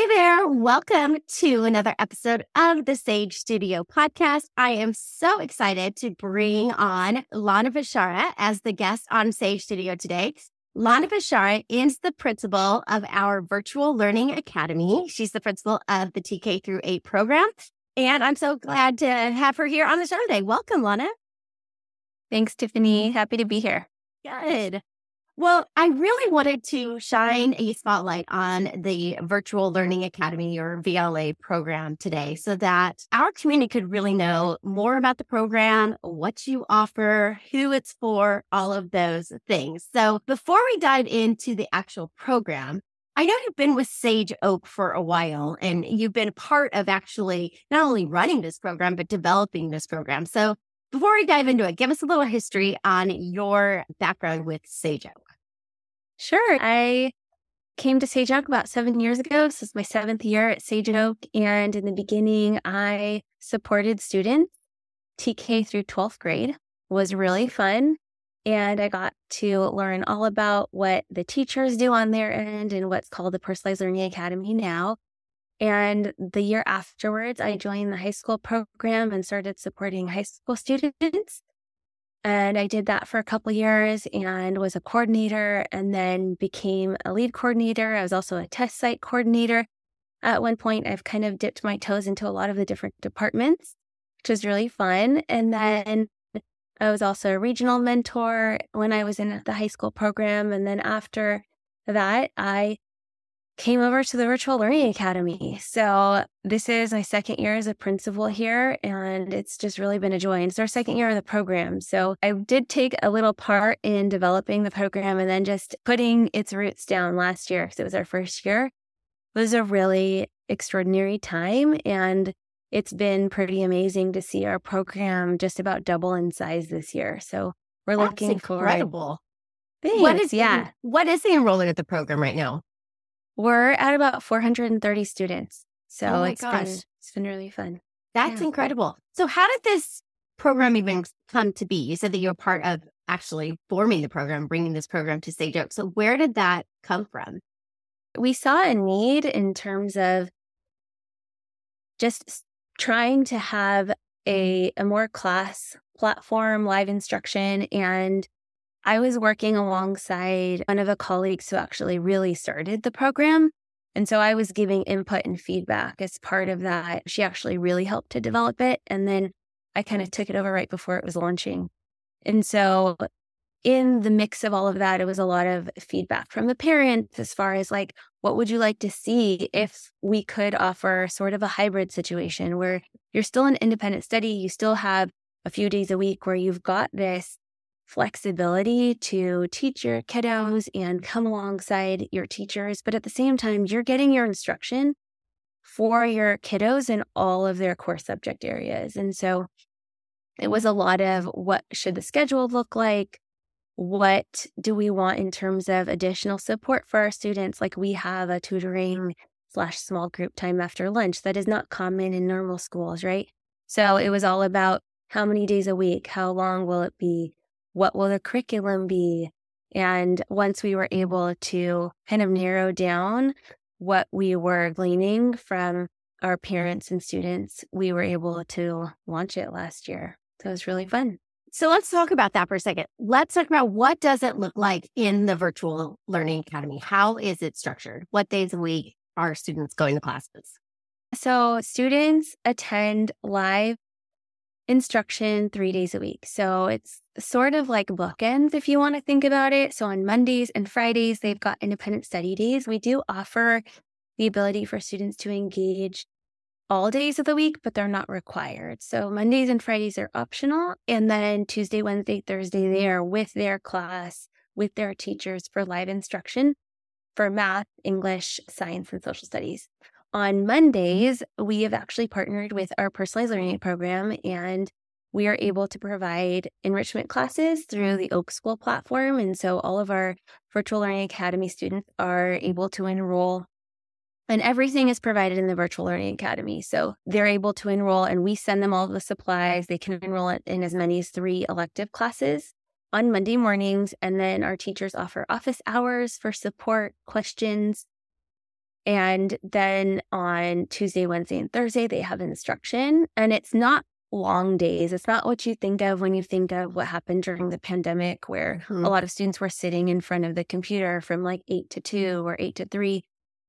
Hey there. Welcome to another episode of the Sage Studio podcast. I am so excited to bring on Lana Beshara as the guest on Sage Studio today. Lana Beshara is the principal of our Virtual Learning Academy. She's the principal of the TK through 8 program. And I'm so glad to have her here on the show today. Welcome, Lana. Thanks, Tiffiny. Mm-hmm. Happy to be here. Good. Well, I really wanted to shine a spotlight on the Virtual Learning Academy or VLA program today so that our community could really know more about the program, what you offer, who it's for, all of those things. So before we dive into the actual program, I know you've been with Sage Oak for a while and you've been part of actually not only running this program, but developing this program. So before we dive into it, give us a little history on your background with Sage Oak. Sure. I came to Sage Oak about seven years ago. This is my seventh year at Sage Oak. And in the beginning, I supported students TK through 12th grade. Was really fun. And I got to learn all about what the teachers do on their end and what's called the Personalized Learning Academy now. And the year afterwards, I joined the high school program and started supporting high school students. And I did that for a couple years and was a coordinator and then became a lead coordinator. I was also a test site coordinator. At one point, I've kind of dipped my toes into a lot of the different departments, which was really fun. And then I was also a regional mentor when I was in the high school program. And then after that, I came over to the Virtual Learning Academy. So this is my second year as a principal here, and it's just really been a joy. And it's our second year of the program. So I did take a little part in developing the program and then just putting its roots down last year because it was our first year. It was a really extraordinary time. And it's been pretty amazing to see our program just about double in size this year. So we're That's looking incredible. for Thanks. What is yeah? What is the enrollment of the program right now? We're at about 430 students. So oh it's been it's been really fun. That's Yeah. incredible. So how did this program even come to be? You said that you're part of actually forming the program, bringing this program to Sage Oak. So where did that come from? We saw a need in terms of just trying to have a, mm-hmm. a more class platform, live instruction. And I was working alongside one of the colleagues who actually really started the program. And so I was giving input and feedback as part of that. She actually really helped to develop it. And then I kind of took it over right before it was launching. And so in the mix of all of that, it was a lot of feedback from the parents as far as like, what would you like to see if we could offer sort of a hybrid situation where you're still an independent study, you still have a few days a week where you've got this flexibility to teach your kiddos and come alongside your teachers. But at the same time, you're getting your instruction for your kiddos in all of their core subject areas. And so it was a lot of what should the schedule look like? What do we want in terms of additional support for our students? Like we have a tutoring slash small group time after lunch that is not common in normal schools, right? So it was all about how many days a week? How long will it be? What will the curriculum be? And once we were able to kind of narrow down what we were gleaning from our parents and students, we were able to launch it last year. So it was really fun. So let's talk about that for a second. Let's talk about what does it look like in the virtual learning academy? How is it structured? What days a week are students going to classes? So students attend live instruction three days a week. So it's sort of like bookends if you want to think about it. So on Mondays and Fridays, they've got independent study days. We do offer the ability for students to engage all days of the week, but they're not required. So Mondays and Fridays are optional. And then Tuesday, Wednesday, Thursday, they are with their class, with their teachers for live instruction for math, English, science, and social studies. On Mondays, we have actually partnered with our personalized learning program and we are able to provide enrichment classes through the Oakschool platform. And so all of our virtual learning academy students are able to enroll and everything is provided in the virtual learning academy. So they're able to enroll and we send them all the supplies. They can enroll in as many as three elective classes on Monday mornings. And then our teachers offer office hours for support, questions, And then on Tuesday, Wednesday, and Thursday, they have instruction. And it's not long days. It's not what you think of when you think of what happened during the pandemic, where mm-hmm. a lot of students were sitting in front of the computer from like eight to two or eight to three.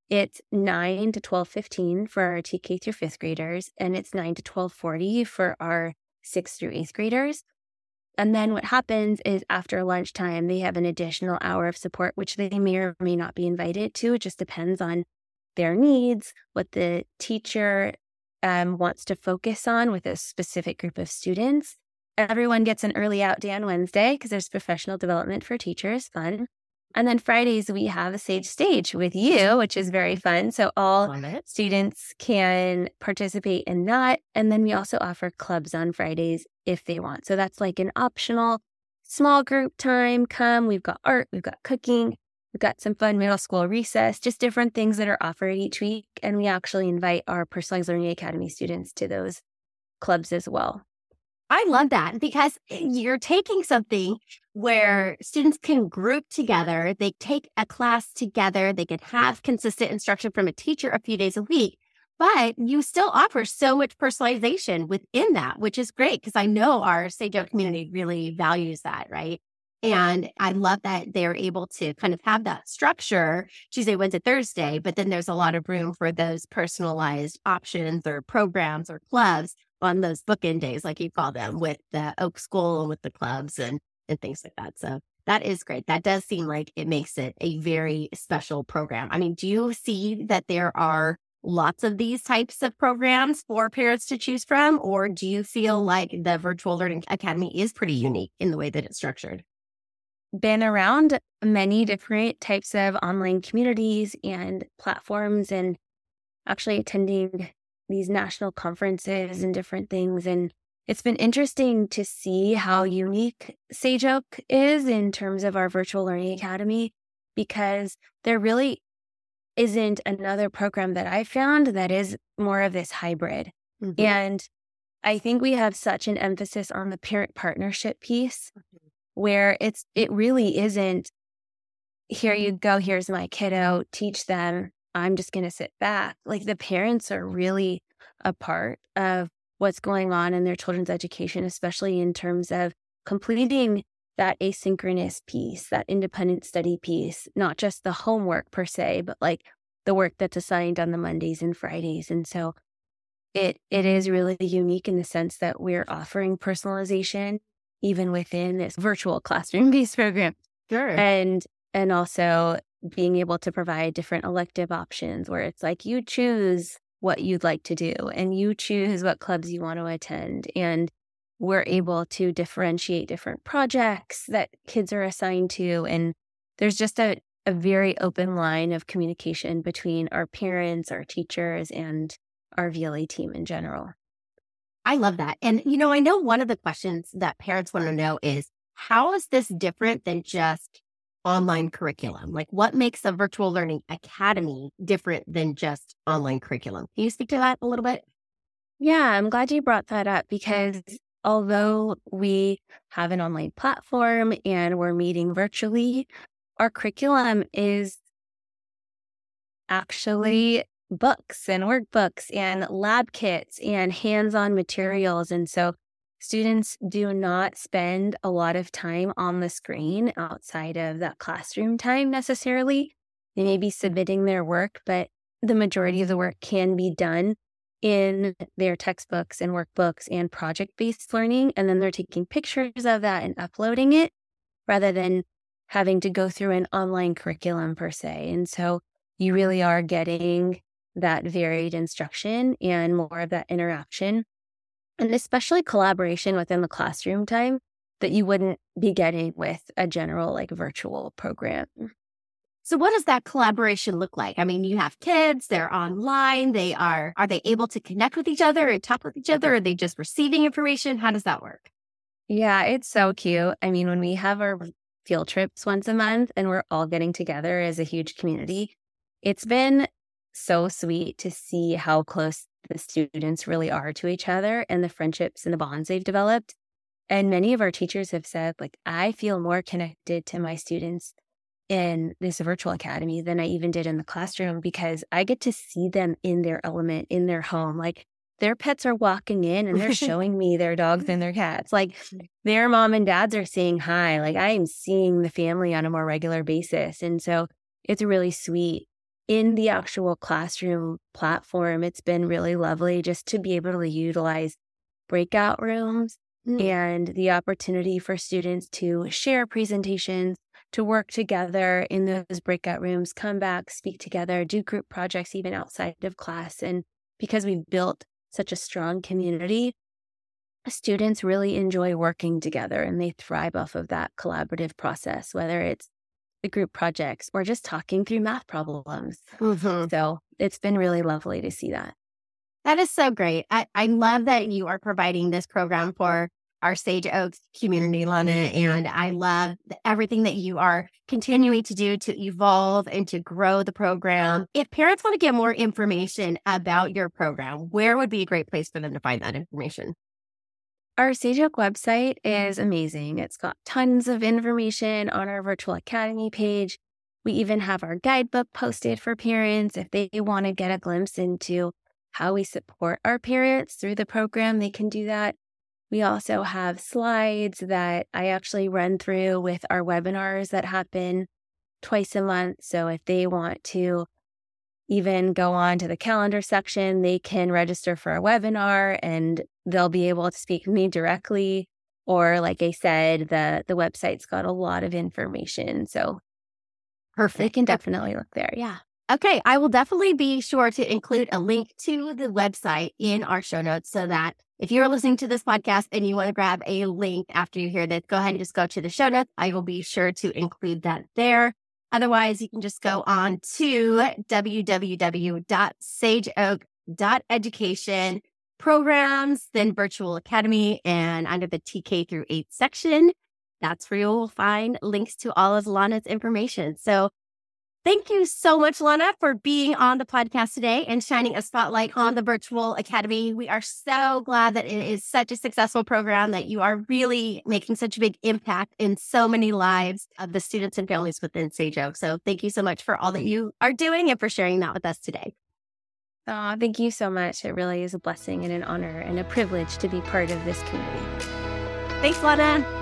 It's nine to twelve fifteen for our TK through fifth graders, and it's nine to twelve forty for our sixth through eighth graders. And then what happens is after lunchtime, they have an additional hour of support, which they may or may not be invited to. It just depends on their needs, what the teacher um, wants to focus on with a specific group of students. Everyone gets an early out day on Wednesday because there's professional development for teachers, fun. And then Fridays, we have a Sage Stage with you, which is very fun. So all students can participate in that. And then we also offer clubs on Fridays if they want. So that's like an optional small group time. Come, we've got art, we've got cooking, we've got some fun middle school recess, just different things that are offered each week. And we actually invite our Personalized Learning Academy students to those clubs as well. I love that because you're taking something where students can group together, they take a class together, they can have consistent instruction from a teacher a few days a week, but you still offer so much personalization within that, which is great because I know our Sage community really values that, right? And I love that they're able to kind of have that structure Tuesday, Wednesday, Thursday, but then there's a lot of room for those personalized options or programs or clubs on those bookend days, like you call them, with the Oakschool and with the clubs and and things like that. So that is great. That does seem like it makes it a very special program. I mean, do you see that there are lots of these types of programs for parents to choose from, or do you feel like the Virtual Learning Academy is pretty unique in the way that it's structured? Been around many different types of online communities and platforms, and actually attending these national conferences and different things. And it's been interesting to see how unique Sage Oak is in terms of our virtual learning academy because there really isn't another program that I found that is more of this hybrid. Mm-hmm. And I think we have such an emphasis on the parent partnership piece mm-hmm. Where it's it really isn't here you mm-hmm. go, here's my kiddo, teach them. I'm just going to sit back. Like the parents are really a part of what's going on in their children's education, especially in terms of completing that asynchronous piece, that independent study piece, not just the homework per se, but like the work that's assigned on the Mondays and Fridays. And so it it is really unique in the sense that we're offering personalization even within this virtual classroom based program. Sure. And and also being able to provide different elective options where it's like you choose what you'd like to do and you choose what clubs you want to attend. And we're able to differentiate different projects that kids are assigned to. And there's just a, a very open line of communication between our parents, our teachers, and our VLA team in general. I love that. And, you know, I know one of the questions that parents want to know is how is this different than just online curriculum? Like, what makes a virtual learning academy different than just online curriculum? Can you speak to that a little bit? Yeah, I'm glad you brought that up mm-hmm. because although we have an online platform and we're meeting virtually, our curriculum is actually books and workbooks and lab kits and hands on materials. And so Students do not spend a lot of time on the screen outside of that classroom time necessarily. They may be submitting their work, but the majority of the work can be done in their textbooks and workbooks and project based learning. And then they're taking pictures of that and uploading it rather than having to go through an online curriculum per se. And so you really are getting that varied instruction and more of that interaction and especially collaboration within the classroom time that you wouldn't be getting with a general like virtual program. So what does that collaboration look like? I mean, you have kids, they're online, they are are they able to connect with each other and talk with each other? Are they just receiving information? How does that work? Yeah, it's so cute. I mean, when we have our field trips once a month and we're all getting together as a huge community, it's been so sweet to see how close the students really are to each other and the friendships and the bonds they've developed. And many of our teachers have said, like, I feel more connected to my students in this virtual academy than I even did in the classroom because I get to see them in their element, in their home. Like their pets are walking in and they're showing me their dogs and their cats. Like mm. their mom and dads are saying hi. Like I am seeing the family on a more regular basis. And so it's really sweet. In the actual classroom platform, it's been really lovely just to be able to utilize breakout rooms mm. and the opportunity for students to share presentations, to work together in those breakout rooms, come back, speak together, do group projects even outside of class. And because we've built such a strong community, students really enjoy working together and they thrive off of that collaborative process, whether it's the group projects or just talking through math problems. Mm-hmm. So it's been really lovely to see that. That is so great. I, I love that you are providing this program for our Sage Oaks community, Lana. And I love everything that you are continuing to do to evolve and to grow the program. If parents want to get more information about your program, where would be a great place for them to find that information? Our Sage Oak website is mm-hmm. amazing. It's got tons of information on our virtual academy page. We even have our guidebook posted for parents if they want to get a glimpse into how we support our parents through the program, they can do that. We also have slides that I actually run through with our webinars that happen twice a month. So if they want to even go on to the calendar section, they can register for a webinar and they'll be able to speak with me directly. Or like I said, the the website's got a lot of information. So perfect. They can definitely look there. Yeah. Okay, I will definitely be sure to include a link to the website in our show notes so that if you're listening to this podcast and you want to grab a link after you hear this, go ahead and just go to the show notes. I will be sure to include that there. Otherwise, you can just go on to www.sageoak.education programs, then virtual academy, and under the TK through 8 section, that's where you'll find links to all of Lana's information. So Thank you so much, Lana, for being on the podcast today and shining a spotlight on the Virtual Academy. We are so glad that it is such a successful program, that you are really making such a big impact in so many lives of the students and families within Sage Oak. So thank you so much for all that you are doing and for sharing that with us today. Oh, thank you so much. It really is a blessing and an honor and a privilege to be part of this community. Thanks, Lana.